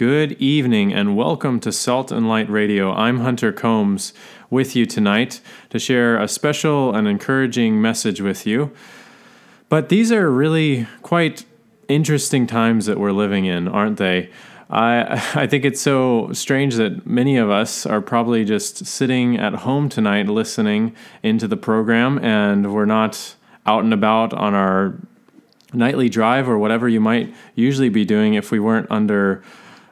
Good evening and welcome to Salt and Light Radio. I'm Hunter Combs with you tonight to share a special and encouraging message with you. But these are really quite interesting times that we're living in, aren't they? I I think it's so strange that many of us are probably just sitting at home tonight listening into the program and we're not out and about on our nightly drive or whatever you might usually be doing if we weren't under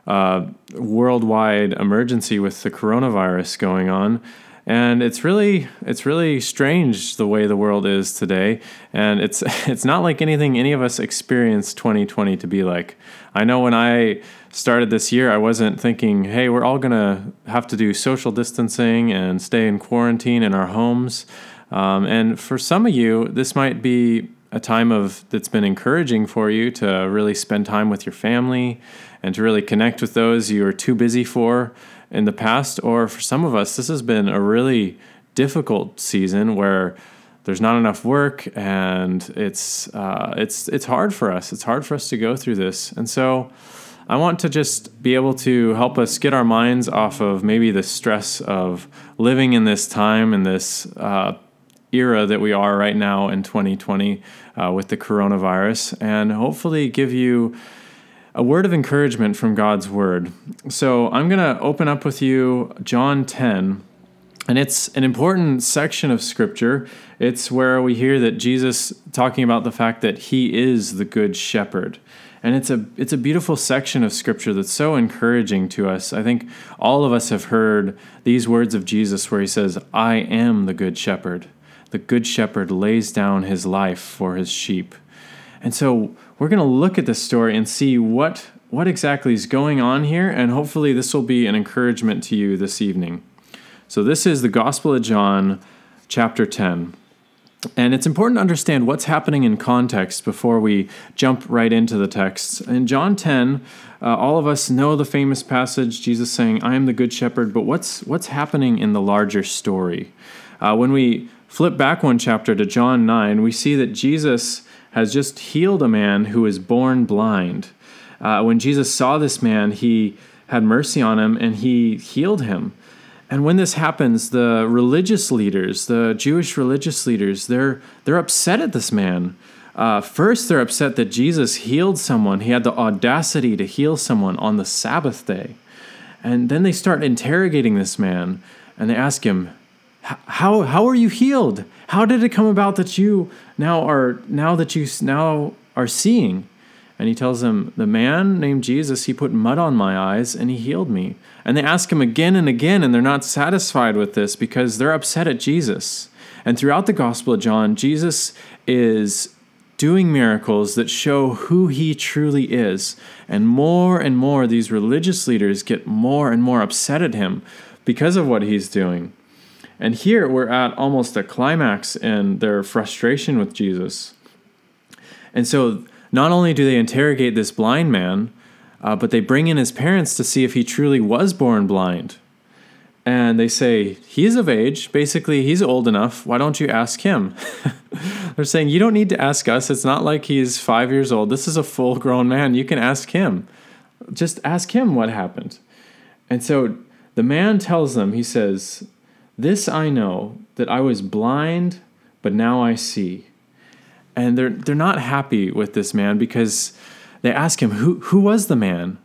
uh, worldwide emergency with the coronavirus going on. And it's really it's really strange the way the world is today, and it's it's not like anything any of us experienced 2020 to be like. I know when I started this year, I wasn't thinking, "Hey, we're all gonna have to do social distancing and stay in quarantine in our homes." Um, and for some of you, this might be a time of that's been encouraging for you to really spend time with your family and to really connect with those you were too busy for in the past. Or for some of us, this has been a really difficult season where there's not enough work and it's uh, it's it's hard for us. It's hard for us to go through this, and so. I want to just be able to help us get our minds off of maybe the stress of living in this time and this uh, era that we are right now in 2020 uh, with the coronavirus, and hopefully give you a word of encouragement from God's word. So I'm going to open up with you John 10. And it's an important section of scripture. It's where we hear that Jesus talking about the fact that he is the good shepherd. And it's a it's a beautiful section of scripture that's so encouraging to us. I think all of us have heard these words of Jesus where he says, "I am the good shepherd." The good shepherd lays down his life for his sheep. And so we're going to look at this story and see what, what exactly is going on here, and hopefully this will be an encouragement to you this evening. So, this is the Gospel of John, chapter 10. And it's important to understand what's happening in context before we jump right into the text. In John 10, uh, all of us know the famous passage, Jesus saying, I am the good shepherd, but what's, what's happening in the larger story? Uh, when we flip back one chapter to John 9, we see that Jesus has just healed a man who was born blind. Uh, when Jesus saw this man, he had mercy on him and he healed him. And when this happens, the religious leaders, the Jewish religious leaders, they're they're upset at this man. Uh, first, they're upset that Jesus healed someone. He had the audacity to heal someone on the Sabbath day. And then they start interrogating this man and they ask him, how how are you healed? How did it come about that you now are now that you now are seeing? And he tells them, the man named Jesus, he put mud on my eyes and he healed me. And they ask him again and again, and they're not satisfied with this because they're upset at Jesus. And throughout the Gospel of John, Jesus is doing miracles that show who he truly is. And more and more, these religious leaders get more and more upset at him because of what he's doing. And here we're at almost a climax in their frustration with Jesus. And so not only do they interrogate this blind man, uh, but they bring in his parents to see if he truly was born blind. And they say, He's of age. Basically, he's old enough. Why don't you ask him? They're saying, You don't need to ask us. It's not like he's five years old. This is a full grown man. You can ask him. Just ask him what happened. And so the man tells them, He says, this I know that I was blind, but now I see. And they're they're not happy with this man because they ask him, Who who was the man?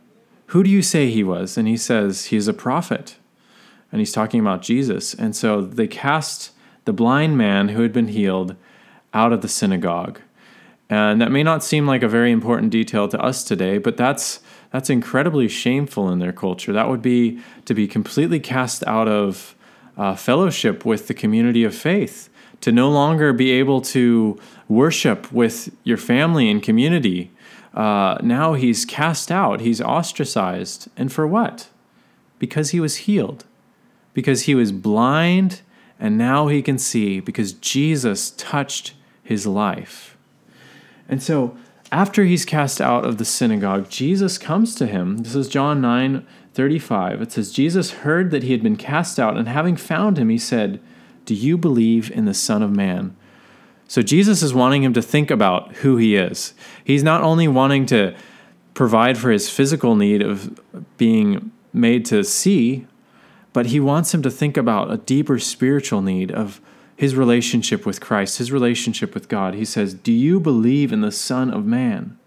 Who do you say he was? And he says, He's a prophet. And he's talking about Jesus. And so they cast the blind man who had been healed out of the synagogue. And that may not seem like a very important detail to us today, but that's that's incredibly shameful in their culture. That would be to be completely cast out of uh, fellowship with the community of faith, to no longer be able to worship with your family and community. Uh, now he's cast out, he's ostracized. And for what? Because he was healed, because he was blind and now he can see, because Jesus touched his life. And so, after he's cast out of the synagogue, Jesus comes to him. This is John 9 35, it says, Jesus heard that he had been cast out, and having found him, he said, Do you believe in the Son of Man? So Jesus is wanting him to think about who he is. He's not only wanting to provide for his physical need of being made to see, but he wants him to think about a deeper spiritual need of his relationship with Christ, his relationship with God. He says, Do you believe in the Son of Man?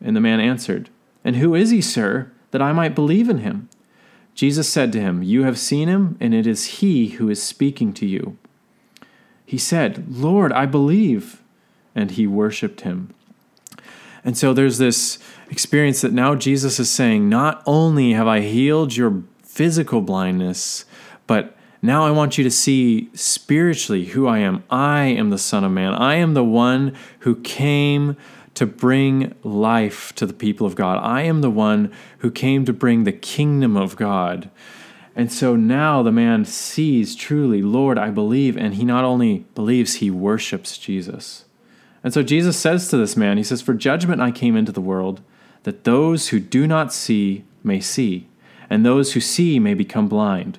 And the man answered, And who is he, sir, that I might believe in him? Jesus said to him, You have seen him, and it is he who is speaking to you. He said, Lord, I believe. And he worshiped him. And so there's this experience that now Jesus is saying, Not only have I healed your physical blindness, but now I want you to see spiritually who I am. I am the Son of Man. I am the one who came to bring life to the people of God. I am the one who came to bring the kingdom of God. And so now the man sees truly, Lord, I believe. And he not only believes, he worships Jesus. And so Jesus says to this man, He says, For judgment I came into the world, that those who do not see may see, and those who see may become blind.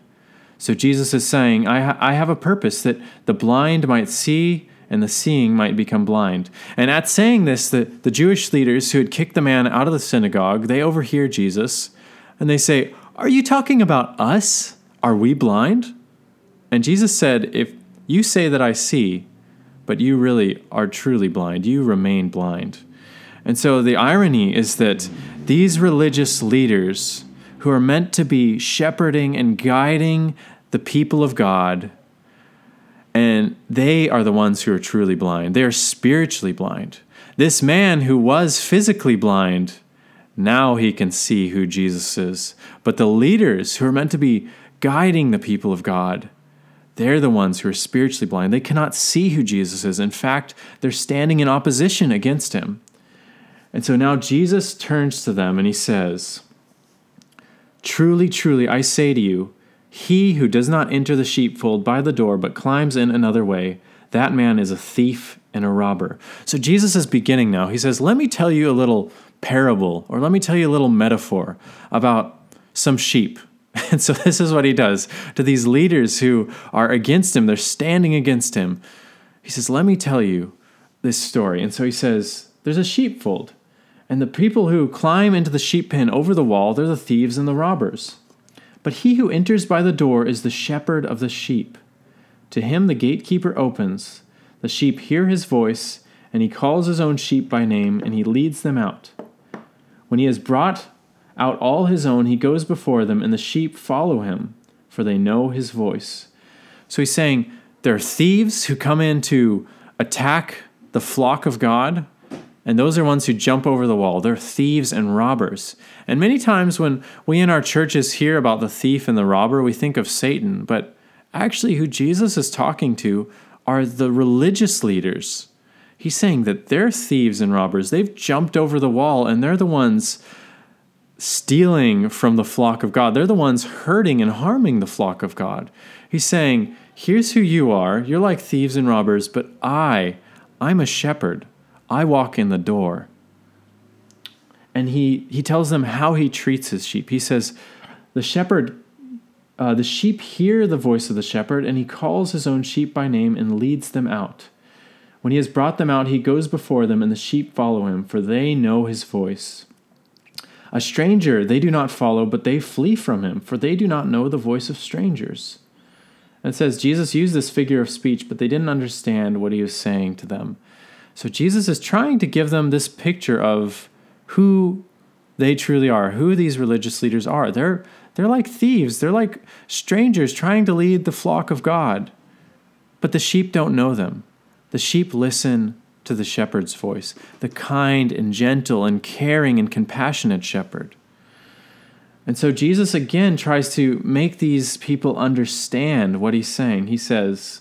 So Jesus is saying, I, ha- I have a purpose that the blind might see and the seeing might become blind. And at saying this, the, the Jewish leaders who had kicked the man out of the synagogue, they overhear Jesus and they say, Are you talking about us? Are we blind? And Jesus said, If you say that I see, but you really are truly blind, you remain blind. And so the irony is that these religious leaders who are meant to be shepherding and guiding the people of God, and they are the ones who are truly blind. They are spiritually blind. This man who was physically blind, now he can see who Jesus is. But the leaders who are meant to be guiding the people of God, they're the ones who are spiritually blind. They cannot see who Jesus is. In fact, they're standing in opposition against him. And so now Jesus turns to them and he says, Truly, truly, I say to you, he who does not enter the sheepfold by the door, but climbs in another way, that man is a thief and a robber. So Jesus is beginning now. He says, Let me tell you a little parable, or let me tell you a little metaphor about some sheep. And so this is what he does to these leaders who are against him, they're standing against him. He says, Let me tell you this story. And so he says, There's a sheepfold. And the people who climb into the sheep pen over the wall, they're the thieves and the robbers. But he who enters by the door is the shepherd of the sheep. To him the gatekeeper opens. The sheep hear his voice, and he calls his own sheep by name, and he leads them out. When he has brought out all his own, he goes before them, and the sheep follow him, for they know his voice. So he's saying there are thieves who come in to attack the flock of God, and those are ones who jump over the wall. They're thieves and robbers. And many times when we in our churches hear about the thief and the robber, we think of Satan. But actually, who Jesus is talking to are the religious leaders. He's saying that they're thieves and robbers. They've jumped over the wall and they're the ones stealing from the flock of God. They're the ones hurting and harming the flock of God. He's saying, Here's who you are. You're like thieves and robbers, but I, I'm a shepherd. I walk in the door. And he, he tells them how he treats his sheep. He says, The shepherd, uh, the sheep hear the voice of the shepherd, and he calls his own sheep by name and leads them out. When he has brought them out, he goes before them, and the sheep follow him, for they know his voice. A stranger they do not follow, but they flee from him, for they do not know the voice of strangers. And says Jesus used this figure of speech, but they didn't understand what he was saying to them. So Jesus is trying to give them this picture of who they truly are, who these religious leaders are. They're they're like thieves, they're like strangers trying to lead the flock of God. But the sheep don't know them. The sheep listen to the shepherd's voice, the kind and gentle and caring and compassionate shepherd. And so Jesus again tries to make these people understand what he's saying. He says,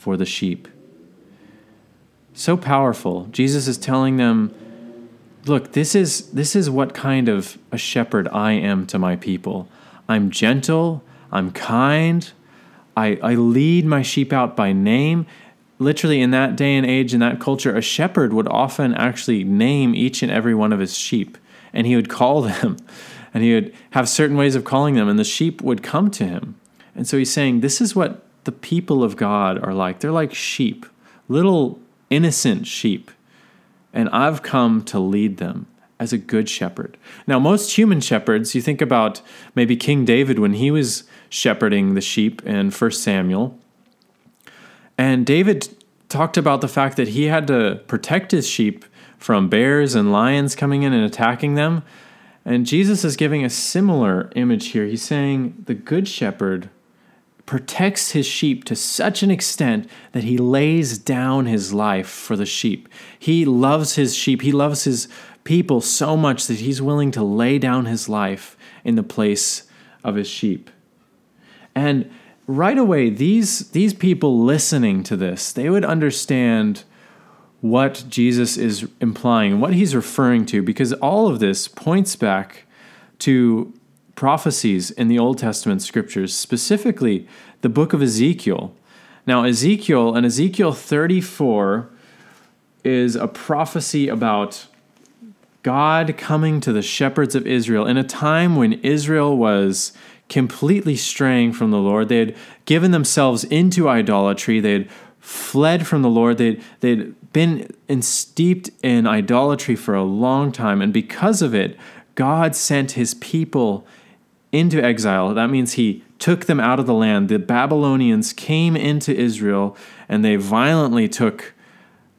for the sheep. So powerful. Jesus is telling them look, this is this is what kind of a shepherd I am to my people. I'm gentle, I'm kind, I, I lead my sheep out by name. Literally, in that day and age, in that culture, a shepherd would often actually name each and every one of his sheep, and he would call them, and he would have certain ways of calling them, and the sheep would come to him. And so he's saying, This is what the people of God are like. They're like sheep, little innocent sheep and I've come to lead them as a good shepherd. Now, most human shepherds, you think about maybe King David when he was shepherding the sheep in 1 Samuel, and David talked about the fact that he had to protect his sheep from bears and lions coming in and attacking them. And Jesus is giving a similar image here. He's saying the good shepherd protects his sheep to such an extent that he lays down his life for the sheep. He loves his sheep, he loves his people so much that he's willing to lay down his life in the place of his sheep. And right away these these people listening to this, they would understand what Jesus is implying, what he's referring to because all of this points back to prophecies in the Old Testament scriptures, specifically the book of Ezekiel. Now, Ezekiel and Ezekiel 34 is a prophecy about God coming to the shepherds of Israel in a time when Israel was completely straying from the Lord. They had given themselves into idolatry. They had fled from the Lord. They'd, they'd been in, steeped in idolatry for a long time. And because of it, God sent his people into exile. That means he took them out of the land. The Babylonians came into Israel and they violently took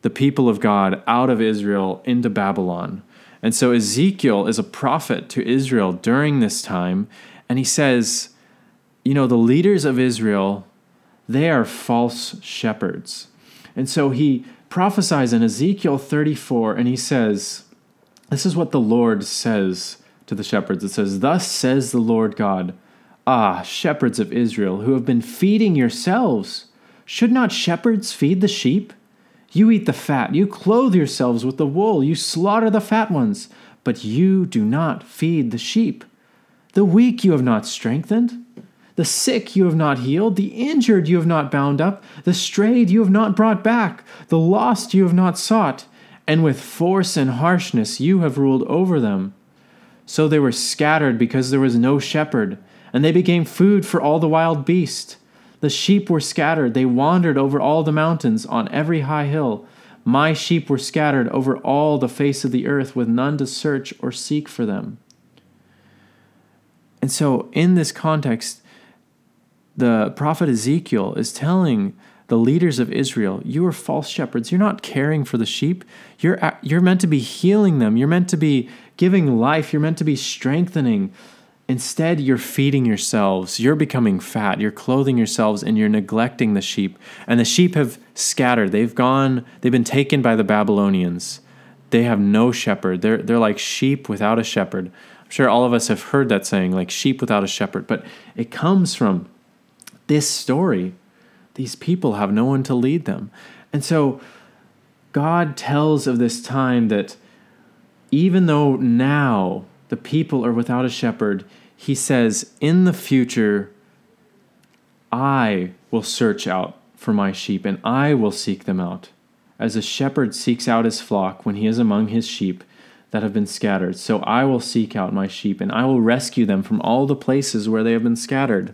the people of God out of Israel into Babylon. And so Ezekiel is a prophet to Israel during this time. And he says, you know, the leaders of Israel, they are false shepherds. And so he prophesies in Ezekiel 34 and he says, This is what the Lord says to the shepherds. It says, Thus says the Lord God, Ah, shepherds of Israel, who have been feeding yourselves, should not shepherds feed the sheep? You eat the fat, you clothe yourselves with the wool, you slaughter the fat ones, but you do not feed the sheep. The weak you have not strengthened, the sick you have not healed, the injured you have not bound up, the strayed you have not brought back, the lost you have not sought, and with force and harshness you have ruled over them. So they were scattered because there was no shepherd, and they became food for all the wild beasts. The sheep were scattered, they wandered over all the mountains, on every high hill. My sheep were scattered over all the face of the earth, with none to search or seek for them. And so, in this context, the prophet Ezekiel is telling the leaders of Israel, you are false shepherds. You're not caring for the sheep. You're, you're meant to be healing them. You're meant to be giving life. You're meant to be strengthening. Instead, you're feeding yourselves. You're becoming fat. You're clothing yourselves and you're neglecting the sheep. And the sheep have scattered. They've gone, they've been taken by the Babylonians. They have no shepherd. They're, they're like sheep without a shepherd. I'm sure all of us have heard that saying, like sheep without a shepherd. But it comes from this story these people have no one to lead them. And so God tells of this time that even though now the people are without a shepherd, he says, In the future, I will search out for my sheep and I will seek them out, as a shepherd seeks out his flock when he is among his sheep that have been scattered. So I will seek out my sheep and I will rescue them from all the places where they have been scattered.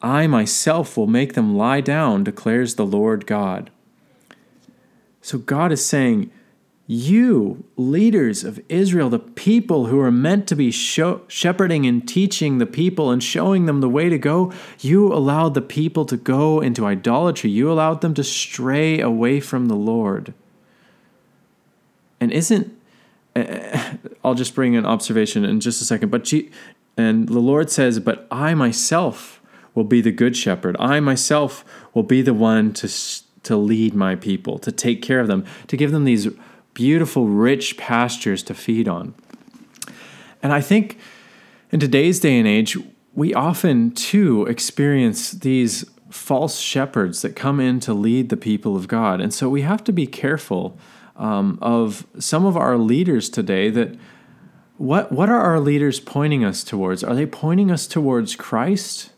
I myself will make them lie down, declares the Lord God. So God is saying, You, leaders of Israel, the people who are meant to be shepherding and teaching the people and showing them the way to go, you allowed the people to go into idolatry. You allowed them to stray away from the Lord. And isn't, eh, eh, I'll just bring an observation in just a second, but And the Lord says, But I myself will be the good shepherd. I myself will be the one to, to lead my people, to take care of them, to give them these beautiful, rich pastures to feed on. And I think in today's day and age, we often too experience these false shepherds that come in to lead the people of God. And so we have to be careful um, of some of our leaders today that what, what are our leaders pointing us towards? Are they pointing us towards Christ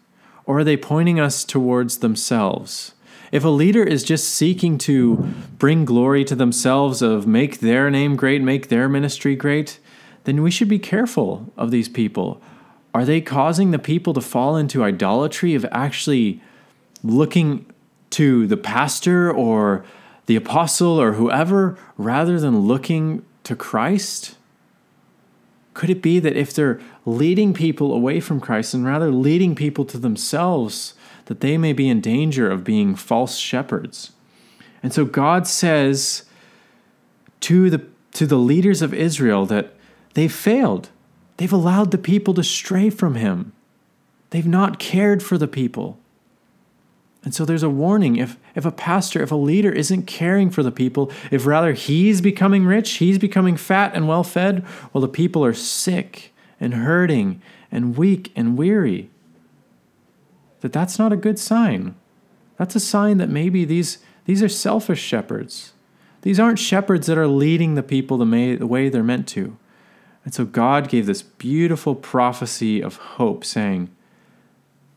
or are they pointing us towards themselves? If a leader is just seeking to bring glory to themselves, of make their name great, make their ministry great, then we should be careful of these people. Are they causing the people to fall into idolatry of actually looking to the pastor or the apostle or whoever rather than looking to Christ? Could it be that if they're leading people away from Christ and rather leading people to themselves, that they may be in danger of being false shepherds? And so God says to the, to the leaders of Israel that they've failed. They've allowed the people to stray from Him. They've not cared for the people. And so there's a warning if, if a pastor, if a leader isn't caring for the people, if rather he's becoming rich, he's becoming fat and well fed, while the people are sick and hurting and weak and weary, that that's not a good sign. That's a sign that maybe these, these are selfish shepherds. These aren't shepherds that are leading the people the, may, the way they're meant to. And so God gave this beautiful prophecy of hope, saying,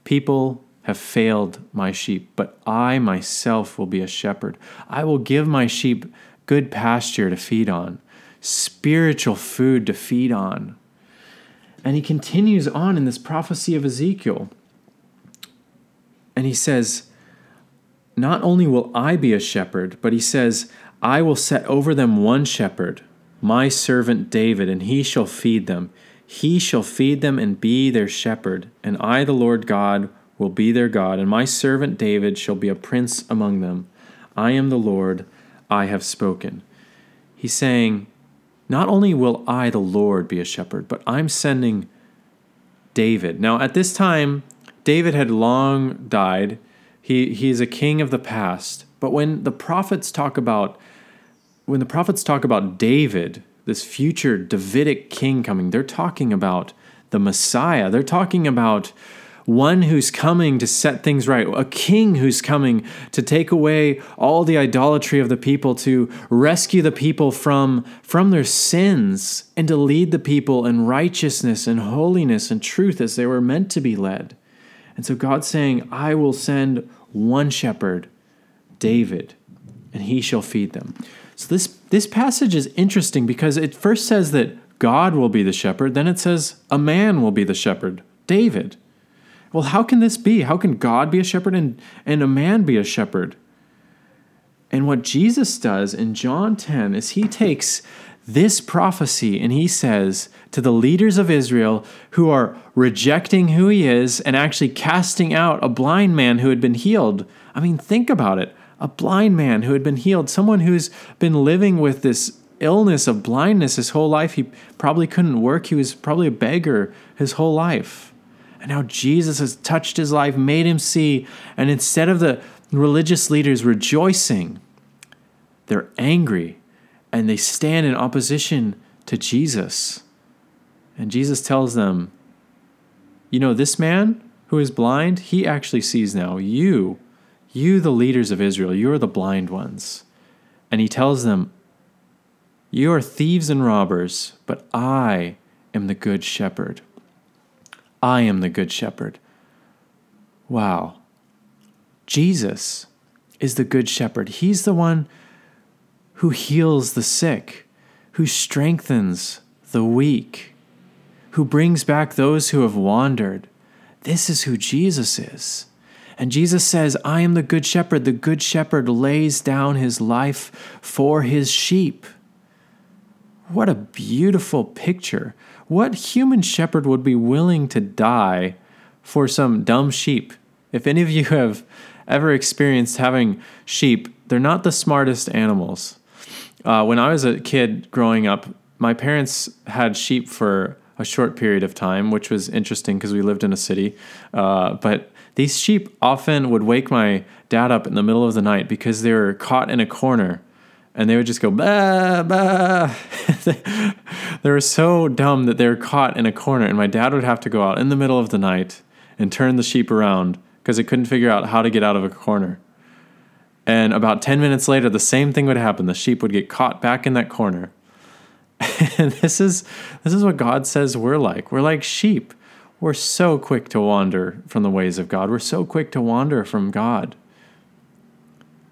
People have failed my sheep, but I myself will be a shepherd. I will give my sheep good pasture to feed on, spiritual food to feed on. And he continues on in this prophecy of Ezekiel. And he says, Not only will I be a shepherd, but he says, I will set over them one shepherd my servant David, and he shall feed them. He shall feed them and be their shepherd, and I, the Lord God, will be their God, and my servant David shall be a prince among them. I am the Lord, I have spoken. He's saying, Not only will I, the Lord, be a shepherd, but I'm sending David. Now, at this time, David had long died. He, he is a king of the past. But when the prophets talk about when the prophets talk about David, this future Davidic king coming, they're talking about the Messiah. They're talking about one who's coming to set things right, a king who's coming to take away all the idolatry of the people, to rescue the people from, from their sins, and to lead the people in righteousness and holiness and truth as they were meant to be led. And so God's saying, I will send one shepherd, David, and he shall feed them. So this this passage is interesting because it first says that God will be the shepherd, then it says a man will be the shepherd, David. Well, how can this be? How can God be a shepherd and, and a man be a shepherd? And what Jesus does in John 10 is he takes this prophecy and he says to the leaders of Israel who are rejecting who he is and actually casting out a blind man who had been healed. I mean, think about it a blind man who had been healed, someone who's been living with this illness of blindness his whole life. He probably couldn't work, he was probably a beggar his whole life. And how Jesus has touched his life, made him see, and instead of the religious leaders rejoicing, they're angry and they stand in opposition to Jesus. And Jesus tells them, You know, this man who is blind, he actually sees now. You you, the leaders of Israel, you are the blind ones. And he tells them, You are thieves and robbers, but I am the good shepherd. I am the good shepherd. Wow. Jesus is the good shepherd. He's the one who heals the sick, who strengthens the weak, who brings back those who have wandered. This is who Jesus is. And Jesus says, I am the good shepherd. The good shepherd lays down his life for his sheep. What a beautiful picture. What human shepherd would be willing to die for some dumb sheep? If any of you have ever experienced having sheep, they're not the smartest animals. Uh, when I was a kid growing up, my parents had sheep for a short period of time, which was interesting because we lived in a city. Uh, but these sheep often would wake my dad up in the middle of the night because they were caught in a corner and they would just go bah bah. they were so dumb that they were caught in a corner, and my dad would have to go out in the middle of the night and turn the sheep around because it couldn't figure out how to get out of a corner. And about 10 minutes later, the same thing would happen. The sheep would get caught back in that corner. and this is this is what God says we're like. We're like sheep. We're so quick to wander from the ways of God. We're so quick to wander from God.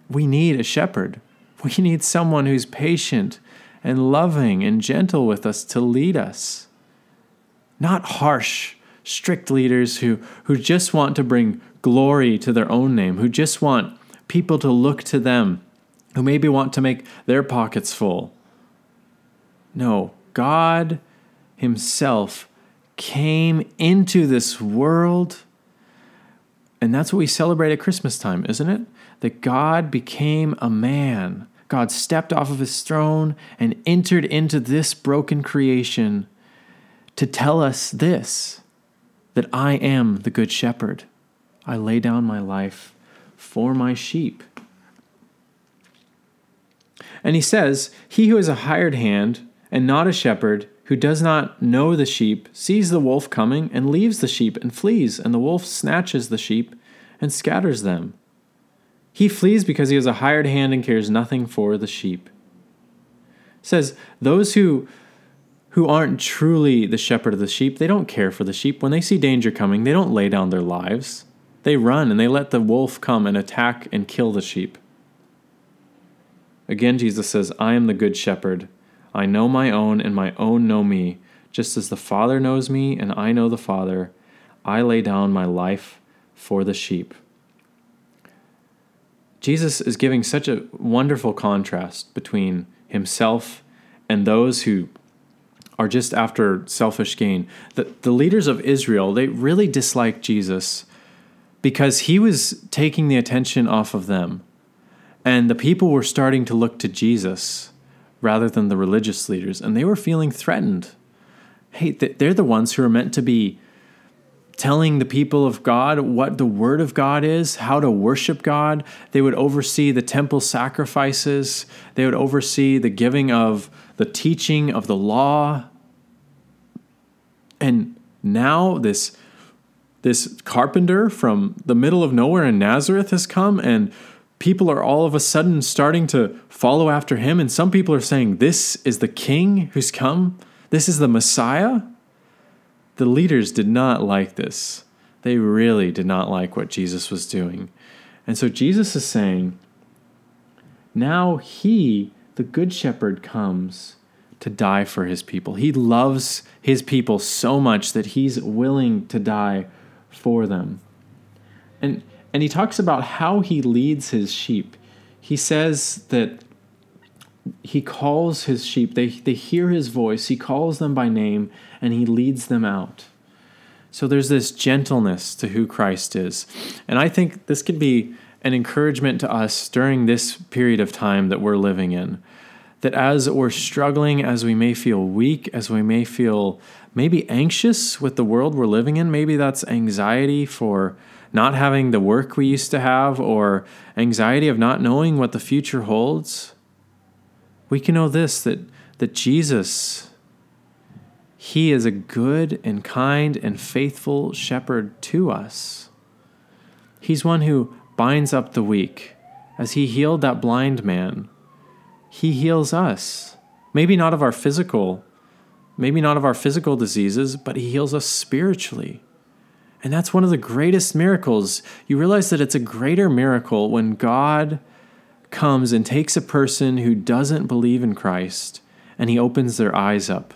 We need a shepherd. We need someone who's patient and loving and gentle with us to lead us. Not harsh, strict leaders who, who just want to bring glory to their own name, who just want people to look to them, who maybe want to make their pockets full. No, God Himself came into this world. And that's what we celebrate at Christmas time, isn't it? That God became a man. God stepped off of his throne and entered into this broken creation to tell us this that I am the good shepherd. I lay down my life for my sheep. And he says, He who is a hired hand and not a shepherd, who does not know the sheep, sees the wolf coming and leaves the sheep and flees, and the wolf snatches the sheep and scatters them. He flees because he is a hired hand and cares nothing for the sheep. It says, Those who who aren't truly the shepherd of the sheep, they don't care for the sheep. When they see danger coming, they don't lay down their lives. They run and they let the wolf come and attack and kill the sheep. Again, Jesus says, I am the good shepherd. I know my own, and my own know me, just as the Father knows me, and I know the Father. I lay down my life for the sheep. Jesus is giving such a wonderful contrast between himself and those who are just after selfish gain. The, the leaders of Israel, they really disliked Jesus because he was taking the attention off of them. And the people were starting to look to Jesus rather than the religious leaders, and they were feeling threatened. Hey, they're the ones who are meant to be telling the people of God what the Word of God is, how to worship God. They would oversee the temple sacrifices, they would oversee the giving of the teaching of the law. And now this this carpenter from the middle of nowhere in Nazareth has come and people are all of a sudden starting to follow after him. And some people are saying, This is the king who's come, this is the Messiah. The leaders did not like this. They really did not like what Jesus was doing. And so Jesus is saying, Now he, the Good Shepherd, comes to die for his people. He loves his people so much that he's willing to die for them. And and he talks about how he leads his sheep. He says that he calls his sheep, they, they hear his voice, he calls them by name, and he leads them out. So there's this gentleness to who Christ is. And I think this could be an encouragement to us during this period of time that we're living in. That as we're struggling, as we may feel weak, as we may feel maybe anxious with the world we're living in, maybe that's anxiety for not having the work we used to have or anxiety of not knowing what the future holds, we can know this that, that Jesus, He is a good and kind and faithful shepherd to us. He's one who binds up the weak. As He healed that blind man, He heals us. Maybe not of our physical, maybe not of our physical diseases, but He heals us spiritually. And that's one of the greatest miracles. You realize that it's a greater miracle when God comes and takes a person who doesn't believe in Christ and he opens their eyes up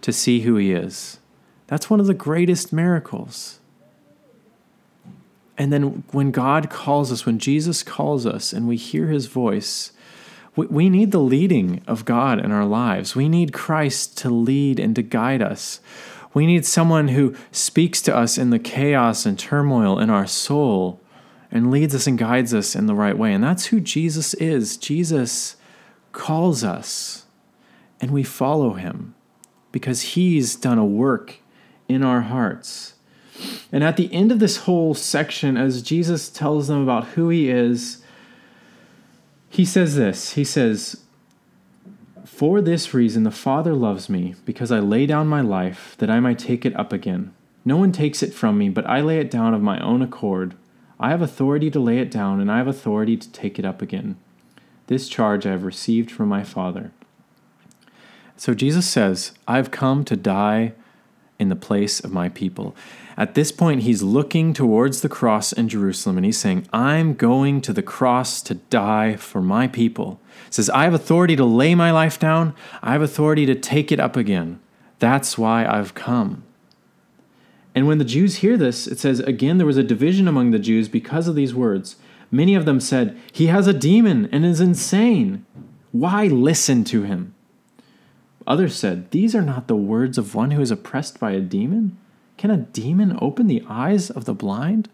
to see who he is. That's one of the greatest miracles. And then when God calls us, when Jesus calls us and we hear his voice, we, need the leading of God in our lives. We need Christ to lead and to guide us. We need someone who speaks to us in the chaos and turmoil in our soul and leads us and guides us in the right way. And that's who Jesus is. Jesus calls us and we follow him. because he's done a work in our hearts. And at the end of this whole section, as Jesus tells them about who he is, he says this He says, For this reason the Father loves me, because I lay down my life that I might take it up again. No one takes it from me, but I lay it down of my own accord. I have authority to lay it down, and I have authority to take it up again. This charge I have received from my Father. So Jesus says, I've come to die in the place of my people. At this point, he's looking towards the cross in Jerusalem and he's saying, I'm going to the cross to die for my people. He says, I have authority to lay my life down, I have authority to take it up again. That's why I've come. And when the Jews hear this, it says, again, there was a division among the Jews because of these words. Many of them said, He has a demon and is insane. Why listen to him? Others said, These are not the words of one who is oppressed by a demon. Can a demon open the eyes of the blind?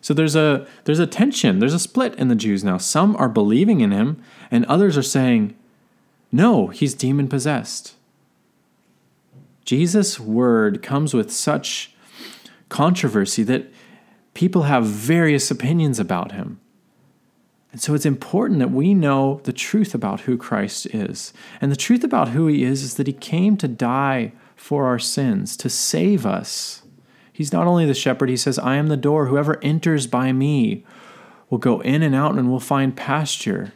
So there's a there's a tension, there's a split in the Jews now. Some are believing in him, and others are saying, No, he's demon possessed. Jesus' word comes with such controversy that people have various opinions about him. And so it's important that we know the truth about who Christ is. And the truth about who he is is that he came to die for our sins, to save us. He's not only the shepherd, he says, I am the door. Whoever enters by me will go in and out and will find pasture.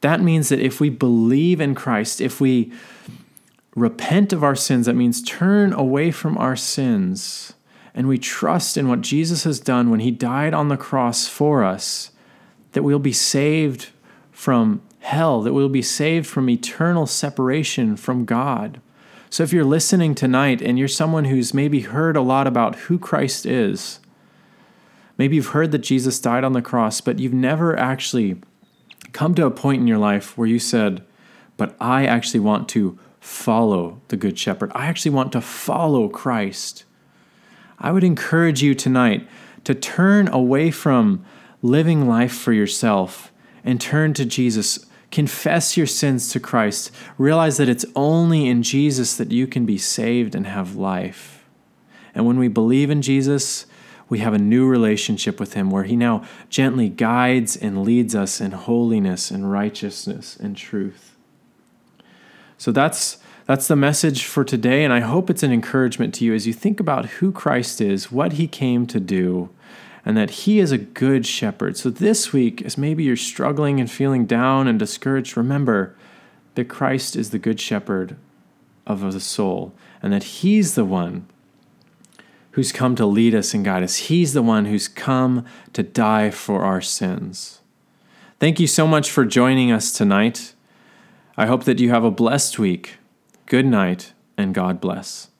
That means that if we believe in Christ, if we repent of our sins, that means turn away from our sins, and we trust in what Jesus has done when he died on the cross for us that we'll be saved from hell, that we'll be saved from eternal separation from God. So if you're listening tonight and you're someone who's maybe heard a lot about who Christ is, maybe you've heard that Jesus died on the cross, but you've never actually come to a point in your life where you said, But I actually want to follow the Good Shepherd. I actually want to follow Christ. I would encourage you tonight to turn away from living life for yourself and turn to Jesus. Confess your sins to Christ. Realize that it's only in Jesus that you can be saved and have life. And when we believe in Jesus, we have a new relationship with Him where He now gently guides and leads us in holiness and righteousness and truth. So that's that's the message for today, and I hope it's an encouragement to you as you think about who Christ is, what He came to do, and that He is a good shepherd. So this week, as maybe you're struggling and feeling down and discouraged, remember that Christ is the good shepherd of the soul, and that He's the one who's come to lead us and guide us. He's the one who's come to die for our sins. Thank you so much for joining us tonight. I hope that you have a blessed week. Good night, and God bless.